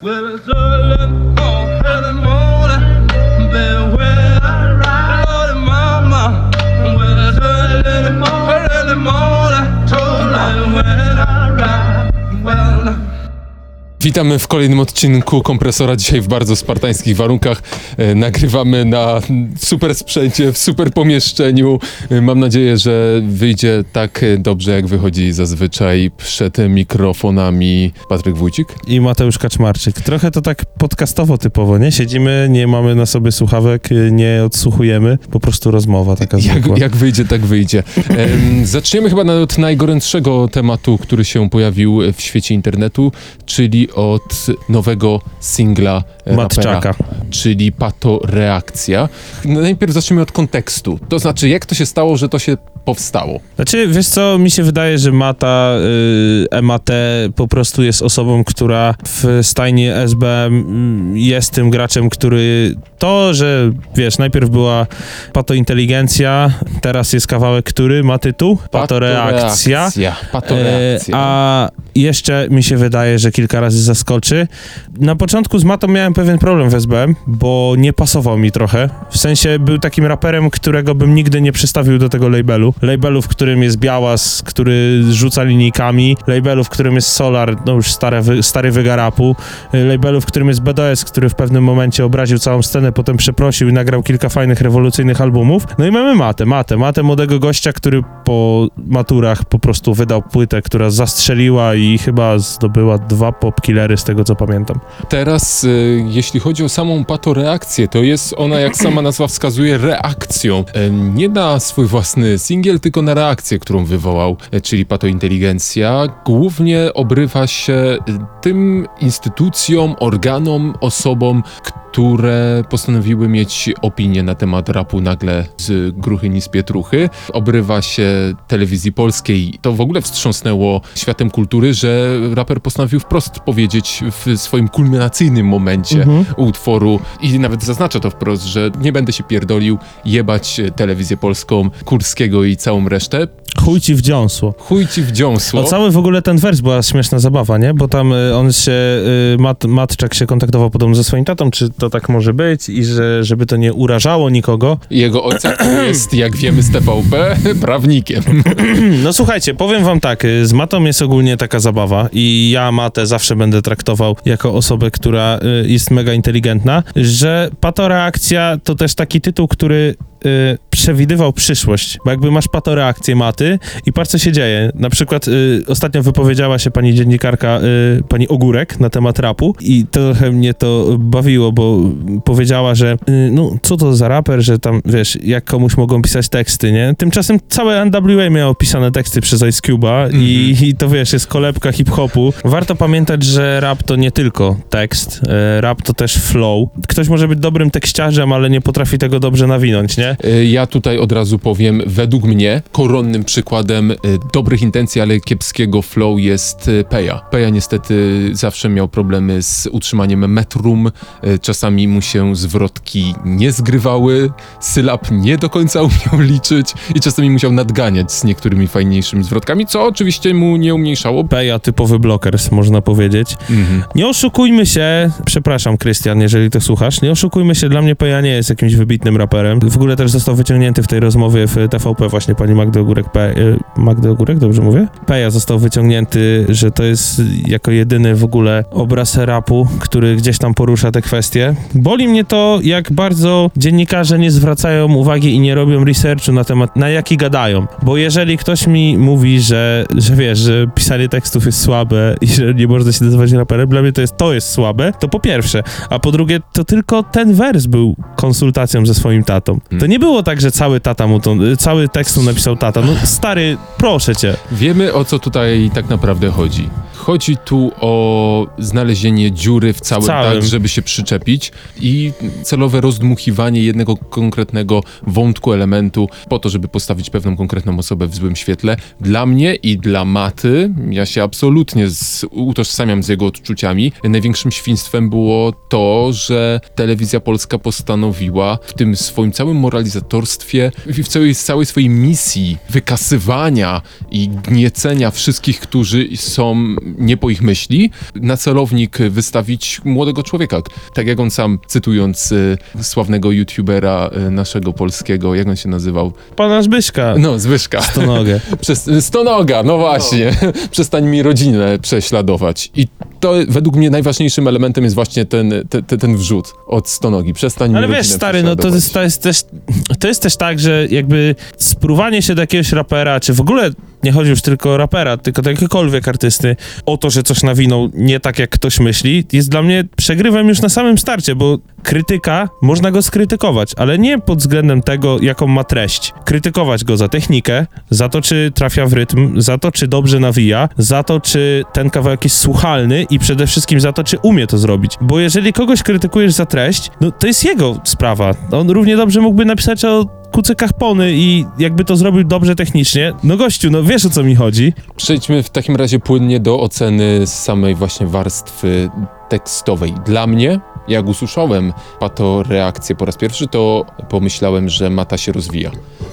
Well, it's early Witamy w kolejnym odcinku kompresora. Dzisiaj w bardzo spartańskich warunkach. E, nagrywamy na super sprzęcie, w super pomieszczeniu. E, mam nadzieję, że wyjdzie tak e, dobrze, jak wychodzi zazwyczaj przed mikrofonami Patryk Wójcik. i Mateusz Kaczmarczyk. Trochę to tak podcastowo typowo, nie? Siedzimy, nie mamy na sobie słuchawek, y, nie odsłuchujemy, po prostu rozmowa taka zwykła. Jak, jak wyjdzie, tak wyjdzie. Em, zaczniemy chyba od najgorętszego tematu, który się pojawił w świecie internetu, czyli od nowego singla e, rapera, Matczaka. czyli Pato Reakcja. No, najpierw zacznijmy od kontekstu. To znaczy, jak to się stało, że to się powstało? Znaczy, wiesz co, mi się wydaje, że Mata, y, MAT po prostu jest osobą, która w stajni SBM mm, jest tym graczem, który to, że wiesz, najpierw była patointeligencja, teraz jest kawałek, który ma tytuł? Patoreakcja. Reakcja. Pato E, Reakcja. A jeszcze mi się wydaje, że kilka razy zaskoczy. Na początku z Matą miałem pewien problem w SBM, bo nie pasował mi trochę. W sensie był takim raperem, którego bym nigdy nie przystawił do tego labelu. Labelu, w którym jest Białas, który rzuca linijkami. Labelu, w którym jest Solar, no już stare, stary wygarapu. Labelu, w którym jest BDS, który w pewnym momencie obraził całą scenę, potem przeprosił i nagrał kilka fajnych, rewolucyjnych albumów. No i mamy Matę, Matę, Matę młodego gościa, który po maturach po prostu wydał płytę, która zastrzeliła i chyba zdobyła dwa popkillery z tego co pamiętam. Teraz, y, jeśli chodzi o samą patoreakcję, to jest ona, jak sama nazwa wskazuje, reakcją. E, nie na swój własny singiel, tylko na reakcję, którą wywołał, e, czyli patointeligencja. Głównie obrywa się y, tym instytucjom, organom, osobom, które postanowiły mieć opinię na temat rapu nagle z gruchy nic pietruchy. Obrywa się telewizji polskiej. To w ogóle wstrząsnęło światem kultury, że raper postanowił wprost powiedzieć w swoim kulminacyjnym momencie utworu i nawet zaznacza to wprost, że nie będę się pierdolił, jebać telewizję polską, Kurskiego i całą resztę. Chuj ci w dziąsło. Chuj ci w dziąsło. O cały w ogóle ten wers była śmieszna zabawa, nie? Bo tam y, on się, y, Mat, Matczak się kontaktował podobno ze swoim tatą, czy to tak może być i że żeby to nie urażało nikogo. Jego ojca jest, jak wiemy z TVP, prawnikiem. No słuchajcie, powiem wam tak, y, z Matą jest ogólnie taka zabawa i ja Matę zawsze będę traktował jako osobę, która jest mega inteligentna, że patoreakcja to też taki tytuł, który y, przewidywał przyszłość, bo jakby masz patoreakcję Maty i patrz co się dzieje. Na przykład y, ostatnio wypowiedziała się pani dziennikarka, y, pani Ogórek na temat rapu i trochę mnie to bawiło, bo powiedziała, że y, no co to za raper, że tam wiesz, jak komuś mogą pisać teksty, nie? Tymczasem całe NWA miało pisane teksty przez Ice Cube'a i, i to wiesz, jest kolebka hip-hopu. Warto pamiętać, że rap to nie tylko tekst, e, rap to też flow. Ktoś może być dobrym tekściarzem, ale nie potrafi tego dobrze nawinąć, nie? Y, Ja tutaj od razu powiem, według mnie koronnym przykładem y, dobrych intencji, ale kiepskiego flow jest y, Peja. Peja niestety zawsze miał problemy z utrzymaniem metrum, y, czasami mu się zwrotki nie zgrywały, sylab nie do końca umiał liczyć i czasami musiał nadganiać z niektórymi fajniejszymi zwrotkami, co oczywiście mu nie umniejszało. Peja typowy blockers, można powiedzieć. Mhm. Nie oszukujmy się, przepraszam Krystian, jeżeli to słuchasz, nie oszukujmy się, dla mnie Peja nie jest jakimś wybitnym raperem. W ogóle też został wyciągnięty w tej rozmowie w TVP właśnie pani Magdy Ogórek, Pe, Magdy Ogórek, dobrze mówię? Peja został wyciągnięty, że to jest jako jedyny w ogóle obraz rapu, który gdzieś tam porusza te kwestie. Boli mnie to, jak bardzo dziennikarze nie zwracają uwagi i nie robią researchu na temat, na jaki gadają. Bo jeżeli ktoś mi mówi, że, że wiesz, że pisanie tekstów jest słabe i że nie można się nazywać raperem, dla mnie to jest, to jest słabe, to po pierwsze. A po drugie, to tylko ten wers był konsultacją ze swoim tatą. To nie było tak, że cały tata mu to, cały tekst mu napisał tata. No stary, proszę cię. Wiemy o co tutaj tak naprawdę chodzi. Chodzi tu o znalezienie dziury w całym, całym. tak, żeby się przyczepić i celowe rozdmuchiwanie jednego konkretnego wątku, elementu po to, żeby postawić pewną konkretną osobę w złym świetle. Dla mnie i dla Maty, ja się absolutnie z, utożsamiam z jego odczuciami, największym świństwem było to, że telewizja polska postanowiła w tym swoim całym moralizatorstwie warstwie, w całej, całej swojej misji wykasywania i gniecenia wszystkich, którzy są nie po ich myśli, na celownik wystawić młodego człowieka. Tak jak on sam, cytując y, sławnego youtubera y, naszego polskiego, jak on się nazywał? Pana Zbyszka. No, Zbyszka. To nogę. Przez, stonoga, no właśnie. Przestań mi rodzinę prześladować. I to według mnie najważniejszym elementem jest właśnie ten, te, te, ten wrzut od stonogi. Przestań Ale mi wiesz, rodzinę stary, no to jest, to, jest też, to jest też tak, że jakby spruwanie się do jakiegoś rapera, czy w ogóle nie chodzi już tylko o rapera, tylko do jakiegokolwiek artysty, o to, że coś nawinął nie tak, jak ktoś myśli, jest dla mnie przegrywem już na samym starcie, bo krytyka, można go skrytykować, ale nie pod względem tego, jaką ma treść. Krytykować go za technikę, za to, czy trafia w rytm, za to, czy dobrze nawija, za to, czy ten kawałek jest słuchalny i przede wszystkim za to, czy umie to zrobić. Bo jeżeli kogoś krytykujesz za treść, no to jest jego sprawa. On równie dobrze mógłby napisać o kucykach pony i jakby to zrobił dobrze technicznie. No gościu, no wiesz o co mi chodzi. Przejdźmy w takim razie płynnie do oceny samej właśnie warstwy tekstowej. Dla mnie, jak usłyszałem pato reakcję po raz pierwszy, to pomyślałem, że Mata się rozwija.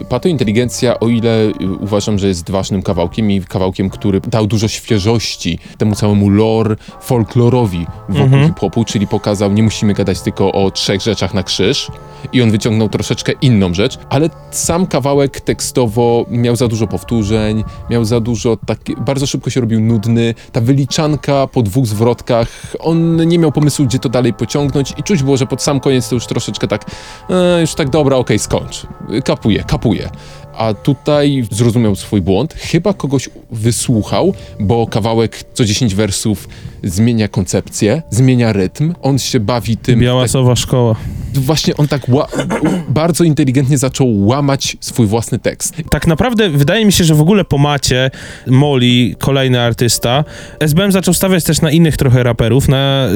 Pato inteligencja, o ile uważam, że jest ważnym kawałkiem i kawałkiem, który dał dużo świeżości temu całemu lore, folklorowi wokół Mhm. hip-hopu, czyli pokazał, nie musimy gadać tylko o trzech rzeczach na krzyż i on wyciągnął troszeczkę inną rzecz, ale sam kawałek tekstowo miał za dużo powtórzeń, miał za dużo, taki, bardzo szybko się robił nudny, ta wyliczanka po dwóch zwrotkach, on nie miał pomysłu, gdzie to dalej pociągnąć i czuć było, że pod sam koniec to już troszeczkę tak, e, już tak dobra, okej, skończ, kapuje, kapuje. A tutaj zrozumiał swój błąd, chyba kogoś wysłuchał, bo kawałek co 10 wersów zmienia koncepcję, zmienia rytm, on się bawi tym, Biała tak, szkoła. właśnie on tak bardzo inteligentnie zaczął łamać swój własny tekst. Tak naprawdę wydaje mi się, że w ogóle po macie Moli, kolejny artysta, SBM zaczął stawiać też na innych trochę raperów, na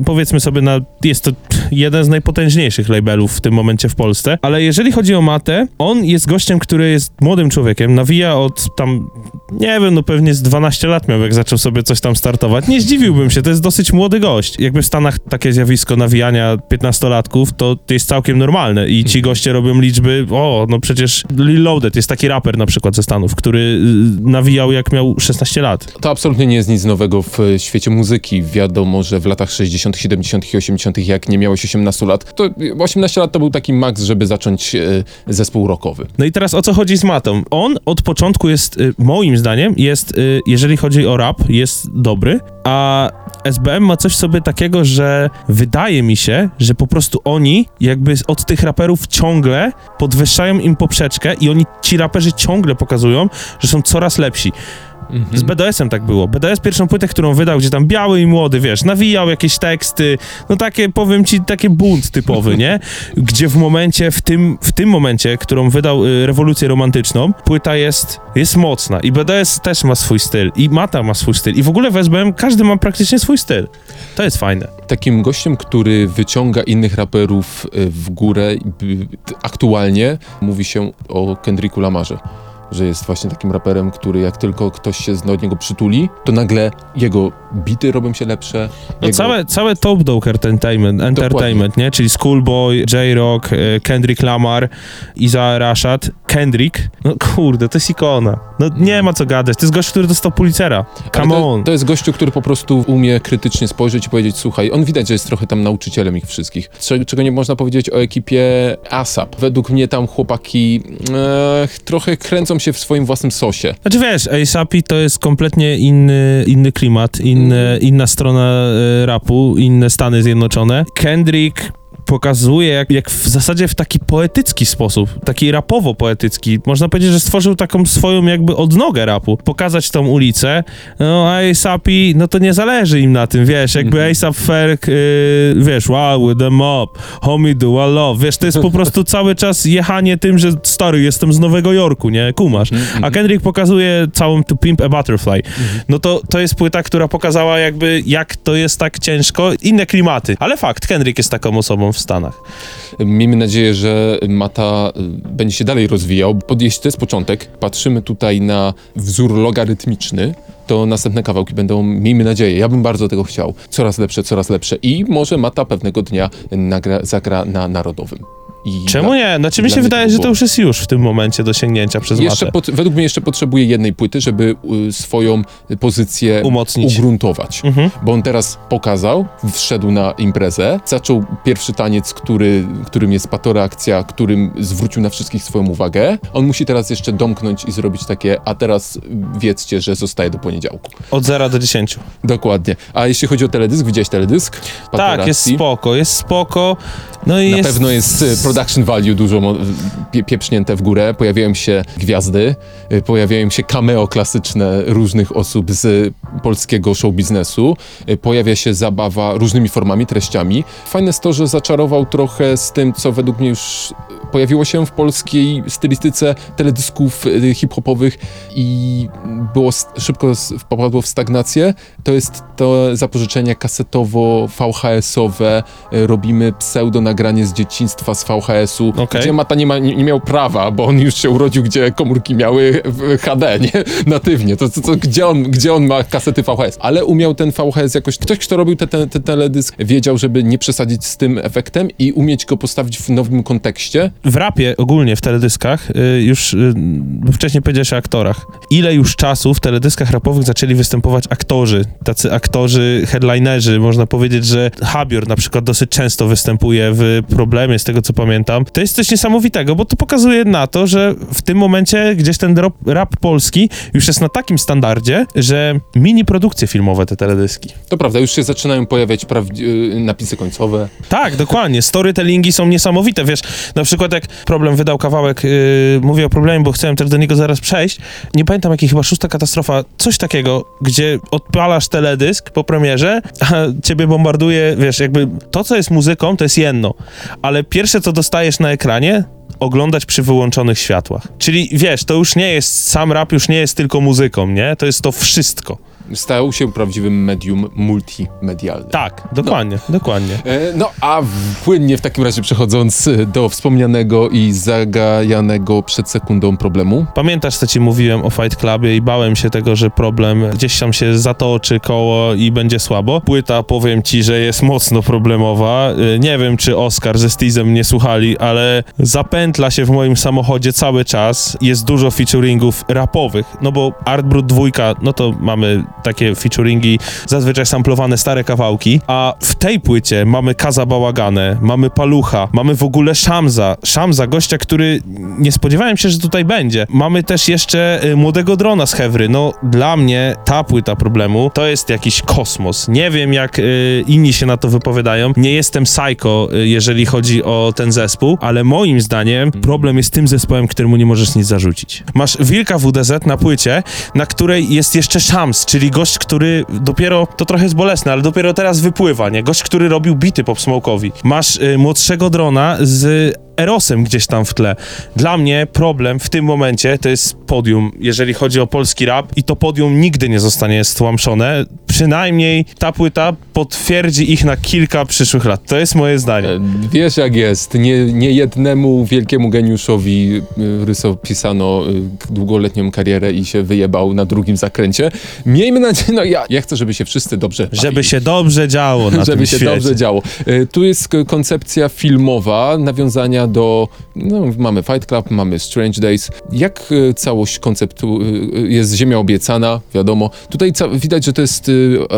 y, powiedzmy sobie, na, jest to jeden z najpotężniejszych labelów w tym momencie w Polsce, ale jeżeli chodzi o matę, on jest gościem, który jest młodym człowiekiem, nawija od tam, nie wiem, no pewnie z 12 lat miał, jak zaczął sobie coś tam startować. Nie zdziwiłbym się, to jest dosyć młody gość. Jakby w Stanach takie zjawisko nawijania 15-latków, to, to jest całkiem normalne i ci goście robią liczby, o, no przecież Lil Loaded jest taki raper na przykład ze Stanów, który y, nawijał jak miał 16 lat. To absolutnie nie jest nic nowego w e, świecie muzyki. Wiadomo, że w latach 60., 70. i 80., jak nie miałeś 18 lat, to 18 lat to był taki maks, żeby zacząć e, zespół rockowy. No i teraz o co chodzi z Matą? On od początku jest, y, moim zdaniem, jest, y, jeżeli chodzi o rap, jest dobry, a SBM ma coś w sobie takiego, że wydaje mi się, że po prostu oni jakby od tych raperów ciągle podwyższają im poprzeczkę i oni, ci raperzy ciągle pokazują, że są coraz lepsi. Z BDS-em tak było. BDS pierwszą płytę, którą wydał, gdzie tam biały i młody, wiesz, nawijał jakieś teksty, no takie, powiem ci, takie bunt typowy, nie? Gdzie w momencie, w tym, w tym momencie, którą wydał y, Rewolucję Romantyczną, płyta jest, jest mocna i BDS też ma swój styl i Mata ma swój styl i w ogóle w SBM każdy ma praktycznie swój styl. To jest fajne. Takim gościem, który wyciąga innych raperów e, w górę, t- aktualnie mówi się o Kendricku Lamarze. Że jest właśnie takim raperem, który jak tylko ktoś się do niego przytuli, to nagle jego bity robią się lepsze. No jego... całe, całe Top Dog Entertainment, entertainment nie? Czyli Schoolboy, J-Rock, e, Kendrick Lamar, Isaiah Rashad, Kendrick, no kurde, to jest ikona. No nie ma co gadać, to jest gość, który dostał Pulitzera. Come to, on. to jest gościu, który po prostu umie krytycznie spojrzeć i powiedzieć, słuchaj, on widać, że jest trochę tam nauczycielem ich wszystkich. Cze- Czego nie można powiedzieć o ekipie ASAP. Według mnie tam chłopaki e, trochę kręcą się w swoim własnym sosie. Znaczy wiesz, ASAP to jest kompletnie inny, inny klimat, inny, inna strona e, rapu, inne Stany Zjednoczone. Kendrick pokazuje, jak, jak w zasadzie w taki poetycki sposób, taki rapowo-poetycki. Można powiedzieć, że stworzył taką swoją jakby odnogę rapu. Pokazać tą ulicę, no a ASAP, no to nie zależy im na tym, wiesz, jakby ASAP Ferg, y, wiesz, wow, with them up, homie do I love, wiesz, to jest po prostu cały czas jechanie tym, że stary, jestem z Nowego Jorku, nie, kumasz. A Kendrick pokazuje całą To Pimp a Butterfly. No to, to jest płyta, która pokazała jakby, jak to jest tak ciężko, inne klimaty. Ale fakt, Kendrick jest taką osobą w Stanach. Miejmy nadzieję, że Mata y, będzie się dalej rozwijał. Jeśli to jest początek, patrzymy tutaj na wzór logarytmiczny, to następne kawałki będą, miejmy nadzieję, ja bym bardzo tego chciał, coraz lepsze, coraz lepsze i może Mata pewnego dnia nagra, zagra na Narodowym. I Czemu dla- nie? Znaczy mi się wydaje, to że to już jest już w tym momencie do sięgnięcia przez Jeszcze matę. pot, według mnie jeszcze potrzebuje jednej płyty, żeby y, swoją pozycję Umocnić. ugruntować. Mhm. Bo on teraz pokazał, wszedł na imprezę, zaczął pierwszy taniec, który, którym jest patoreakcja, którym zwrócił na wszystkich swoją uwagę. On musi teraz jeszcze domknąć i zrobić takie, a teraz wiedzcie, że zostaje do poniedziałku. Od 0 do 10. Dokładnie. A jeśli chodzi o teledysk, widziałeś teledysk? Tak, jest spoko, jest spoko. No i Na jest... pewno jest e, production value dużo pieprznięte w górę. Pojawiają się gwiazdy, e, pojawiają się cameo klasyczne różnych osób z polskiego show biznesu. E, Pojawia się zabawa różnymi formami, treściami. Fajne jest to, że zaczarował trochę z tym, co według mnie już pojawiło się w polskiej stylistyce teledysków hip-hopowych i było szybko popadło w stagnację. To jest to zapożyczenie kasetowo-VHS-owe. Robimy pseudo nagranie z dzieciństwa z VHS-u, Okej. gdzie Mata nie, ma, nie, nie miał prawa, bo on już się urodził, gdzie komórki miały HD, nie? Natywnie. To, to, to gdzie, on, gdzie on ma kasety VHS? Ale umiał ten VHS jakoś... Ktoś, kto robił ten te, te teledysk, wiedział, żeby nie przesadzić z tym efektem i umieć go postawić w nowym kontekście. w rapie ogólnie w teledyskach y, już y, wcześniej powiedziałeś o aktorach. Ile już czasu w teledyskach rapowych zaczęli występować aktorzy, tacy aktorzy, headlinerzy, można powiedzieć, że Habior na przykład dosyć często występuje w Problemie, z tego co pamiętam. To jest coś niesamowitego, bo to pokazuje na to, że w tym momencie gdzieś ten rap, rap polski już jest na takim standardzie, że mini produkcje filmowe te teledyski. To prawda, już się zaczynają pojawiać y, napisy końcowe. Tak, dokładnie. Storytellingi są niesamowite. Wiesz, na przykład jak Problem wydał kawałek, yy, mówię o problemie, bo chciałem też do niego zaraz przejść. Nie pamiętam, jaki chyba szósta katastrofa, coś takiego, gdzie odpalasz teledysk po premierze, a ciebie bombarduje, wiesz, jakby to, co jest muzyką, to jest jedno, ale pierwsze, co dostajesz na ekranie, oglądać przy wyłączonych światłach. Czyli wiesz, to już nie jest, sam rap już nie jest tylko muzyką, nie? To jest to wszystko. Stał się prawdziwym medium multimedialnym. Tak, dokładnie, dokładnie. E, No a płynnie w takim razie przechodząc e, do wspomnianego i zagajanego przed sekundą problemu. Pamiętasz, co ci mówiłem o Fight Clubie i bałem się tego, że problem gdzieś tam się zatoczy koło i będzie słabo. Płyta, powiem ci, że jest mocno problemowa. Y, Nie wiem, czy Oscar ze Stizem nie słuchali, ale zapętla się w moim samochodzie cały czas. Jest dużo featuringów rapowych, no bo Art Brut 2, no to mamy takie featuringi, zazwyczaj samplowane stare kawałki, a w tej płycie mamy Kaza Bałaganę, mamy Palucha, mamy w ogóle Szamza. Szamza, gościa, który nie spodziewałem się, że tutaj będzie. Mamy też jeszcze y, Młodego Drona z Hewry. No, dla mnie ta płyta problemu to jest jakiś kosmos. Nie wiem, jak y, inni się na to wypowiadają. Nie jestem psycho, y, jeżeli chodzi o ten zespół, ale moim zdaniem problem jest tym zespołem, któremu nie możesz nic zarzucić. Masz Wilka WDZ na płycie, na której jest jeszcze Shams, czyli gość, który dopiero, to trochę jest bolesne, ale dopiero teraz wypływa, nie? Gość, który robił bity Pop Smoke'owi. Masz y, młodszego drona z Erosem gdzieś tam w tle. Dla mnie problem w tym momencie to jest podium, jeżeli chodzi o polski rap i to podium nigdy nie zostanie stłamszone. Przynajmniej ta płyta potwierdzi ich na kilka przyszłych lat. To jest moje zdanie. E, Wiesz jak jest, nie, nie jednemu wielkiemu geniuszowi y, rysopisano y, długoletnią karierę i się wyjebał na drugim zakręcie. Miejmy nadzieję, no ja, ja chcę, żeby się wszyscy dobrze Żeby bawili. się dobrze działo na żeby się świecie. dobrze działo. Tu jest koncepcja filmowa, nawiązania do, no, mamy Fight Club, mamy Strange Days. Jak y, całość konceptu y, y, jest Ziemia Obiecana, wiadomo. Tutaj widać, że to jest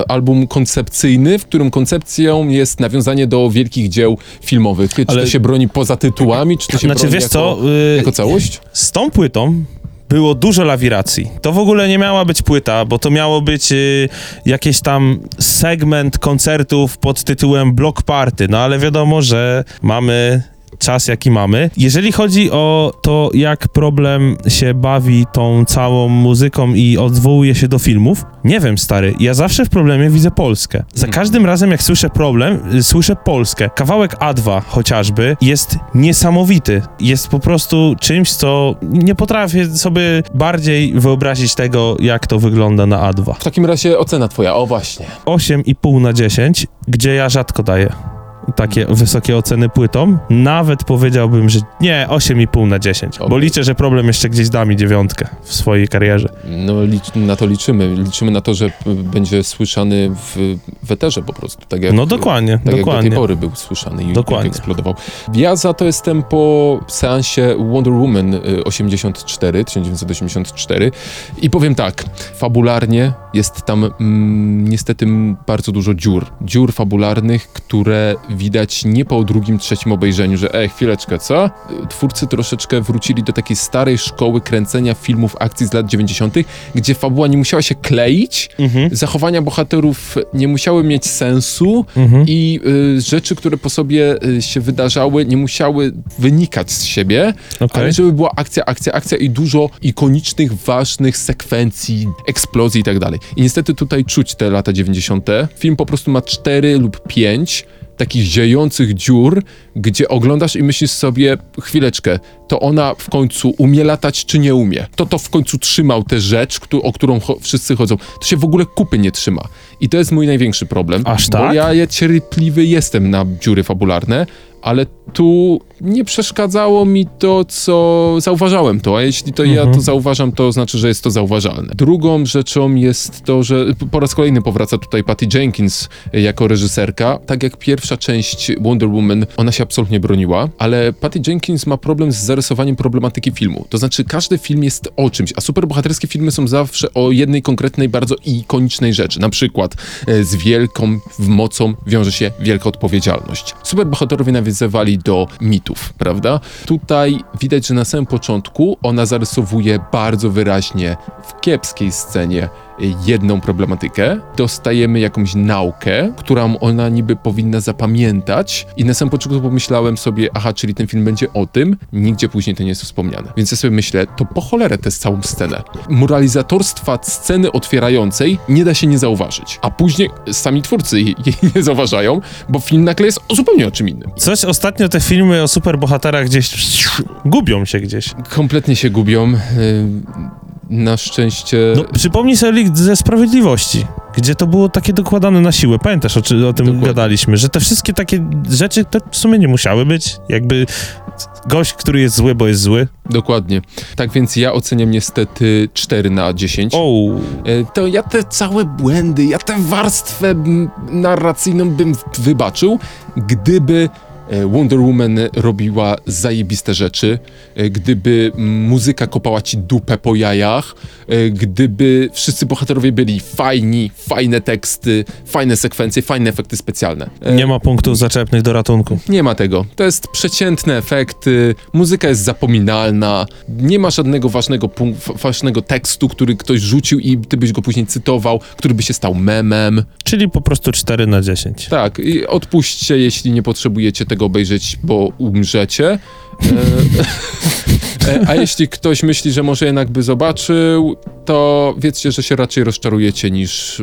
album koncepcyjny, w którym koncepcją jest nawiązanie do wielkich dzieł filmowych. Czy Ale- to się broni poza tytułami, czy to się Znaczy, broni wiesz jako, co, y, jako całość? z tą płytą było dużo lawiracji. To w ogóle nie miała być płyta, bo to miało być y, jakiś tam segment koncertów pod tytułem Block Party, no ale wiadomo, że mamy czas jaki mamy. Jeżeli chodzi o to, jak problem się bawi tą całą muzyką i odwołuje się do filmów, nie wiem, stary, ja zawsze w problemie widzę Polskę. Za każdym razem, jak słyszę problem, y, słyszę Polskę. Kawałek A2 chociażby jest niesamowity. Jest po prostu czymś, co nie potrafię sobie bardziej wyobrazić tego, jak to wygląda na A2. W takim razie ocena twoja, o właśnie. 8,5 na 10, gdzie ja rzadko daję. Takie wysokie oceny płytom. Nawet powiedziałbym, że nie, 8,5 na 10. Bo Okej. liczę, że problem jeszcze gdzieś da mi dziewiątkę w swojej karierze. No na to liczymy. Liczymy na to, że będzie słyszany w weterze po prostu. Tak jak, No dokładnie, tak jak do dokładnie. tej pory był słyszany i Dokładnie. eksplodował. Ja za to jestem po seansie Wonder Woman y, 84, 1984 i powiem tak, fabularnie jest tam mm, niestety bardzo dużo dziur. Dziur fabularnych, które widać nie po drugim, trzecim obejrzeniu, że ej, chwileczkę, co? Twórcy troszeczkę wrócili do takiej starej szkoły kręcenia filmów akcji z lat 90., gdzie fabuła nie musiała się kleić, Mhm, zachowania bohaterów nie musiały mieć sensu mhm. i y, rzeczy, które po sobie y, się wydarzały, nie musiały wynikać z siebie, Okej. ale żeby była akcja, akcja, akcja i dużo ikonicznych, ważnych sekwencji, eksplozji i tak dalej. I niestety tutaj czuć te lata 90. Film po prostu ma 4 lub 5 takich ziejących dziur, gdzie oglądasz i myślisz sobie, chwileczkę, to ona w końcu umie latać, czy nie umie? To to w końcu trzymał tę rzecz, o którą cho- wszyscy chodzą. To się w ogóle kupy nie trzyma. I to jest mój największy problem. Aż Bo tak? ja je cierpliwy jestem na dziury fabularne, ale tu nie przeszkadzało mi to, co zauważałem to, a jeśli to ja Mhm. to zauważam, to znaczy, że jest to zauważalne. Drugą rzeczą jest to, że po raz kolejny powraca tutaj Patty Jenkins jako reżyserka. Tak jak pierwsza część Wonder Woman, ona się absolutnie broniła, ale Patty Jenkins ma problem z zarysowaniem problematyki filmu. To znaczy, każdy film jest o czymś, a superbohaterskie filmy są zawsze o jednej konkretnej, bardzo ikonicznej rzeczy. Na przykład e, z wielką mocą wiąże się wielka odpowiedzialność. Superbohaterowie nawiązywali do mitów, prawda? Tutaj widać, że na samym początku ona zarysowuje bardzo wyraźnie w kiepskiej scenie jedną problematykę, dostajemy jakąś naukę, którą ona niby powinna zapamiętać i na samym początku pomyślałem sobie, aha, czyli ten film będzie o tym, nigdzie później to nie jest wspomniane. Więc ja sobie myślę, to po cholerę tę całą scenę. Moralizatorstwa sceny otwierającej nie da się nie zauważyć, a później sami twórcy jej nie zauważają, bo film nagle jest zupełnie o czym innym. Coś ostatnio te filmy o superbohaterach gdzieś gubią się gdzieś. Kompletnie się gubią. Na szczęście... No, przypomnij sobie Lig ze Sprawiedliwości, gdzie to było takie dokładane na siłę. Pamiętasz, o, czy, o tym Dokładnie. gadaliśmy, że te wszystkie takie rzeczy to w sumie nie musiały być. Jakby gość, który jest zły, bo jest zły. Dokładnie. Tak więc ja oceniam niestety 4 na 10. O, E, To ja te całe błędy, ja tę warstwę narracyjną bym wybaczył, gdyby Wonder Woman robiła zajebiste rzeczy, e, gdyby muzyka kopała ci dupę po jajach, e, gdyby wszyscy bohaterowie byli fajni, fajne teksty, fajne sekwencje, fajne efekty specjalne. E, nie ma punktów zaczepnych do ratunku. nie ma tego. To jest przeciętne efekty, muzyka jest zapominalna, nie ma żadnego ważnego, ważnego tekstu, który ktoś rzucił i ty byś go później cytował, który by się stał memem. Czyli po prostu 4 na 10. Tak, i odpuśćcie, jeśli nie potrzebujecie tego obejrzeć, bo umrzecie. E, e, a jeśli ktoś myśli, że może jednak by zobaczył, to wiedzcie, że się raczej rozczarujecie niż,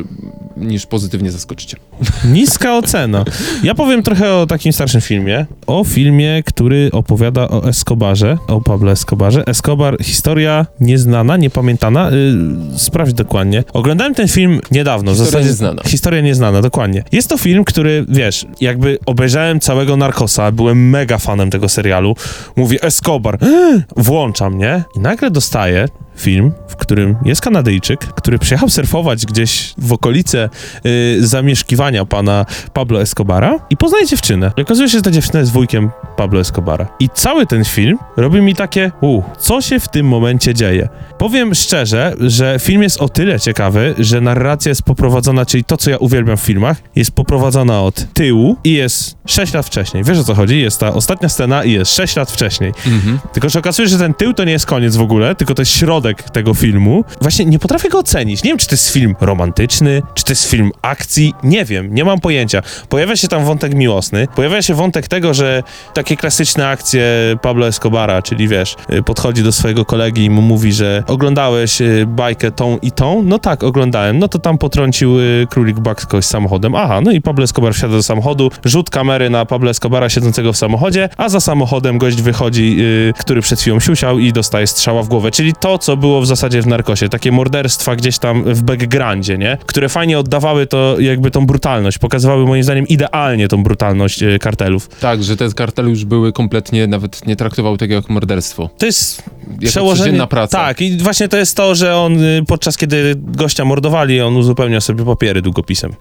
niż pozytywnie zaskoczycie. Niska ocena. Ja powiem trochę o takim starszym filmie. O filmie, który opowiada o Escobarze, o Pablo Escobarze. Escobar, historia nieznana, niepamiętana. Yy, sprawdź dokładnie. Oglądałem ten film niedawno. w Historia zasadzie nieznana. Historia nieznana, dokładnie. Jest to film, który, wiesz, jakby obejrzałem całego Narcosa, byłem mega fanem tego serialu. Mówię, Escobar, włączam, nie? I nagle dostaję film, w którym jest Kanadyjczyk, który przyjechał surfować gdzieś w okolice y, zamieszkiwania pana Pablo Escobara i poznaje dziewczynę. I okazuje się, że ta dziewczyna jest wujkiem Pablo Escobara. I cały ten film robi mi takie, u, co się w tym momencie dzieje? Powiem szczerze, że film jest o tyle ciekawy, że narracja jest poprowadzona, czyli to, co ja uwielbiam w filmach, jest poprowadzona od tyłu i jest 6 lat wcześniej. Wiesz o co chodzi? Jest ta ostatnia scena i jest 6 lat wcześniej. Mhm. Tylko, że okazuje się, że ten tył to nie jest koniec w ogóle, tylko to jest środek tego filmu. Właśnie nie potrafię go ocenić. Nie wiem, czy to jest film romantyczny, czy to jest film akcji. Nie wiem, nie mam pojęcia. Pojawia się tam wątek miłosny, pojawia się wątek tego, że takie klasyczne akcje Pablo Escobara, czyli wiesz, y, podchodzi do swojego kolegi i mu mówi, że oglądałeś y, bajkę tą i tą? No tak, oglądałem. No to tam potrącił y, królik Bugs kogoś samochodem. Aha, no i Pablo Escobar wsiada do samochodu, rzut kamery na Pablo Escobara siedzącego w samochodzie, a za samochodem gość wychodzi, który przed chwilą siusiał i dostaje strzała w głowę. Czyli to, co co było w zasadzie w Narkosie. Takie morderstwa gdzieś tam w backgroundzie, nie? Które fajnie oddawały to jakby tą brutalność, pokazywały moim zdaniem idealnie tą brutalność e, kartelów. Tak, że te kartele już były kompletnie, nawet nie traktowały tego jako morderstwo. To jest Jako przełożenie... praca. Tak, i właśnie to jest to, że on y, podczas kiedy gościa mordowali, on uzupełniał sobie papiery długopisem.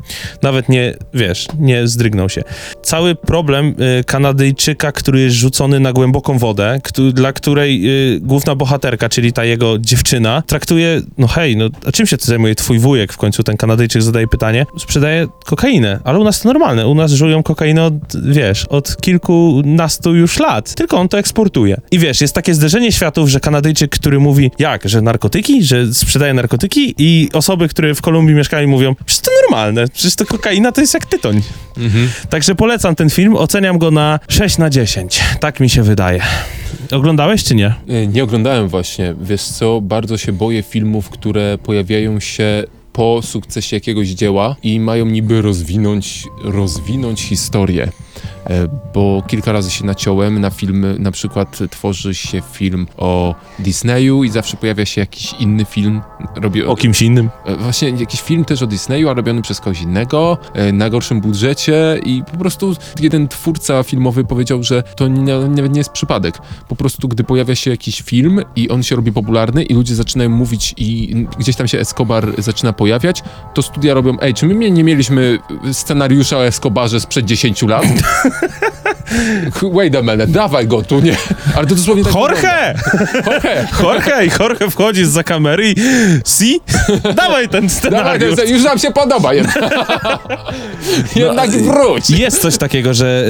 Nawet nie, wiesz, nie zdrygnął się. Cały problem y, Kanadyjczyka, który jest rzucony na głęboką wodę, dla której y, główna bohaterka, czyli ta jego dziewczyna, traktuje, no hej, no a czym się zajmuje twój wujek? W końcu ten Kanadyjczyk zadaje pytanie. Sprzedaje kokainę, ale u nas to normalne. U nas żują kokainę od, wiesz, od kilkunastu już lat. Tylko on to eksportuje. I wiesz, jest takie zderzenie światów, że Kanadyjczyk, który mówi, jak, że narkotyki, że sprzedaje narkotyki i osoby, które w Kolumbii mieszkają mówią, przecież to normalne, przecież to kokaina to jest jak tytoń. Także polecam ten film, oceniam go na 6 na 10. Tak mi się wydaje. Oglądałeś czy nie? E, Nie oglądałem właśnie. Wiesz co, bardzo się boję filmów, które pojawiają się po sukcesie jakiegoś dzieła i mają niby rozwinąć, rozwinąć historię. E, Bo kilka razy się naciąłem na filmy, na przykład tworzy się film o Disneyu i zawsze pojawia się jakiś inny film. Robię, O kimś innym? E, Właśnie jakiś film też o Disneyu, a robiony przez kogoś innego, e, na gorszym budżecie i po prostu jeden twórca filmowy powiedział, że to nie, nawet nie jest przypadek. Po prostu gdy pojawia się jakiś film i on się robi popularny i ludzie zaczynają mówić i gdzieś tam się Escobar zaczyna pojawiać, to studia robią, ej, czy my nie mieliśmy scenariusza o Escobarze sprzed 10 lat? Wait a minute, dawaj go tu, nie? Ale to dosłownie tak Jorge! Jorge! Jorge! I Jorge wchodzi za kamery i... Si? Dawaj ten Dawaj, scenariusz. to już nam się podoba jednak. jednak wróć. Jest coś takiego, że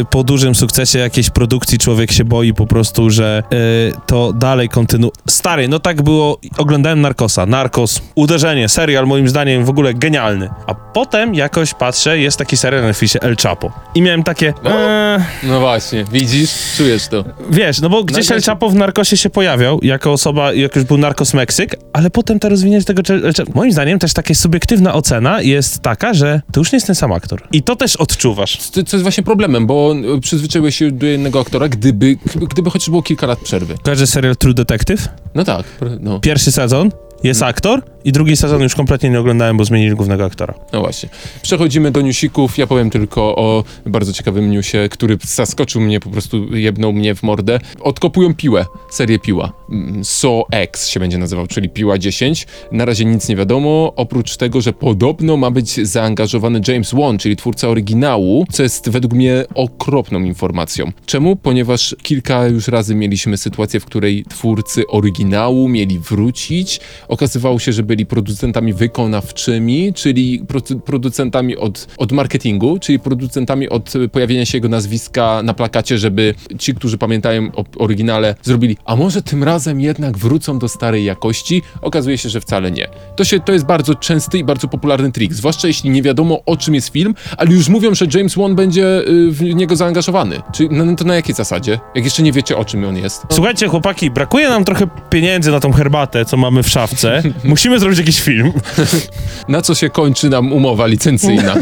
y, po dużym sukcesie jakiejś produkcji człowiek się boi po prostu, że y, to dalej kontynuuje. Stary, no tak było, oglądałem Narkosa, Narkos, uderzenie, serial moim zdaniem w ogóle genialny. A potem jakoś patrzę, jest taki serial na Netflixie El Chapo. I miałem takie, e, No właśnie, widzisz, czujesz to. wiesz, no bo gdzieś El Narkosie- Chapo w Narkosie się pojawiał, jako osoba, jak już był Narkos Meksyk, ale potem to rozwinięcie tego, El moim zdaniem też taka subiektywna ocena jest taka, że to już nie jest ten sam aktor. I to też odczuwasz. Co co jest właśnie problemem, bo e, przyzwyczaiłeś się do jednego aktora, gdyby, gdyby chociaż było kilka lat przerwy. Kojarzy serial True Detective? No tak, no, Pierwszy sezon jest aktor i drugi sezon już kompletnie nie oglądałem, bo zmienili głównego aktora. no właśnie. Przechodzimy do newsików. Ja powiem tylko o bardzo ciekawym newsie, który zaskoczył mnie, po prostu jebnął mnie w mordę. Odkopują piłę, serię Piła. Mm, So X się będzie nazywał, czyli Piła 10. Na razie nic nie wiadomo, oprócz tego, że podobno ma być zaangażowany James Wan, czyli twórca oryginału, co jest według mnie okropną informacją. Czemu? Ponieważ kilka już razy mieliśmy sytuację, w której twórcy oryginału mieli wrócić. Okazywało się, że byli producentami wykonawczymi, czyli produ- producentami od, od marketingu, czyli producentami od pojawienia się jego nazwiska na plakacie, żeby ci, którzy pamiętają o oryginale, zrobili, a może tym razem jednak wrócą do starej jakości? Okazuje się, że wcale nie. To, się, to jest bardzo częsty i bardzo popularny trik, zwłaszcza jeśli nie wiadomo o czym jest film, ale już mówią, że James Wan będzie y, w niego zaangażowany. Czyli no, to na jakiej zasadzie? Jak jeszcze nie wiecie o czym on jest? Słuchajcie, chłopaki, brakuje nam trochę pieniędzy na tą herbatę, co mamy w szafce. Musimy zrobić jakiś film. Na co się kończy nam umowa licencyjna?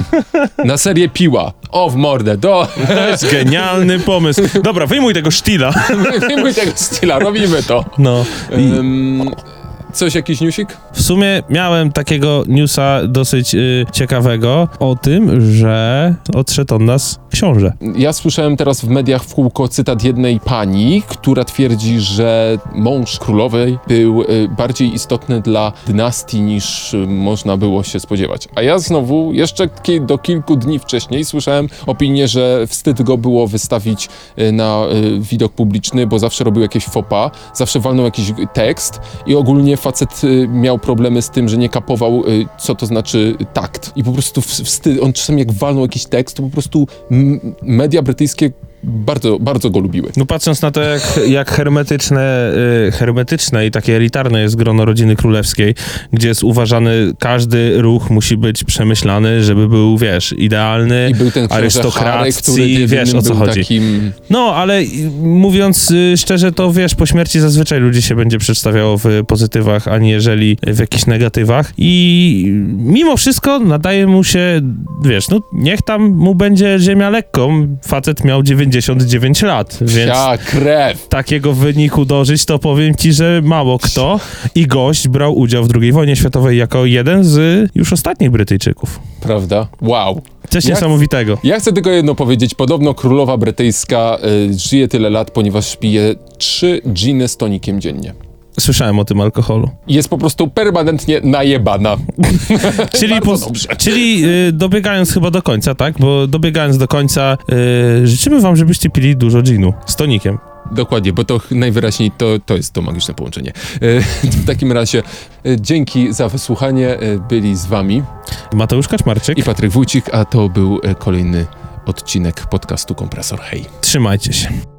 Na serię Piła. O, w mordę, do... To jest genialny pomysł. Dobra, wyjmuj tego sztila. Wyjmuj tego styla, robimy to. No. I Ym, coś, jakiś newsik? w sumie miałem takiego newsa dosyć y, ciekawego o tym, że odszedł od nas książę. Ja słyszałem teraz w mediach w kółko cytat jednej pani, która twierdzi, że mąż królowej był y, bardziej istotny dla dynastii niż y, można było się spodziewać. A ja znowu jeszcze ki- do kilku dni wcześniej słyszałem opinię, że wstyd go było wystawić y, na y, widok publiczny, bo zawsze robił jakieś fopa, zawsze walnął jakiś tekst i ogólnie facet y, miał problemy z tym, że nie kapował, y, co to znaczy takt. I po prostu wstyd, on czasami jak walnął jakiś tekst, to po prostu media brytyjskie bardzo, bardzo go lubiły. No patrząc na to, jak, jak hermetyczne, y, hermetyczne i takie elitarne jest grono rodziny królewskiej, gdzie jest uważany, każdy ruch musi być przemyślany, żeby był, wiesz, idealny, I był ten arystokracji, wiesz o co chodzi. Takim, No, ale mówiąc y, szczerze, to wiesz, po śmierci zazwyczaj ludzi się będzie przedstawiało w pozytywach, a nie jeżeli w jakichś negatywach. I mimo wszystko nadaje mu się, wiesz, no niech tam mu będzie ziemia lekką. Facet miał 99 lat, więc Psia krew. takiego wyniku dożyć, to powiem ci, że mało kto. I gość brał udział w II wojnie światowej jako jeden z już ostatnich Brytyjczyków. Prawda? Wow. Coś Jak- niesamowitego. Ja chcę tylko jedno powiedzieć. Podobno królowa brytyjska y, żyje tyle lat, ponieważ pije trzy giny z tonikiem dziennie. Słyszałem o tym alkoholu. Jest po prostu permanentnie najebana. Czyli, po, czyli y, dobiegając chyba do końca, tak? Bo dobiegając do końca, y, życzymy wam, żebyście pili dużo ginu z tonikiem. Dokładnie, bo to najwyraźniej to, to jest to magiczne połączenie. Y, w takim razie y, dzięki za wysłuchanie. Y, byli z wami Mateusz Kaczmarczyk, i Patryk Wójcik, a to był kolejny odcinek podcastu Kompresor Hej. trzymajcie się.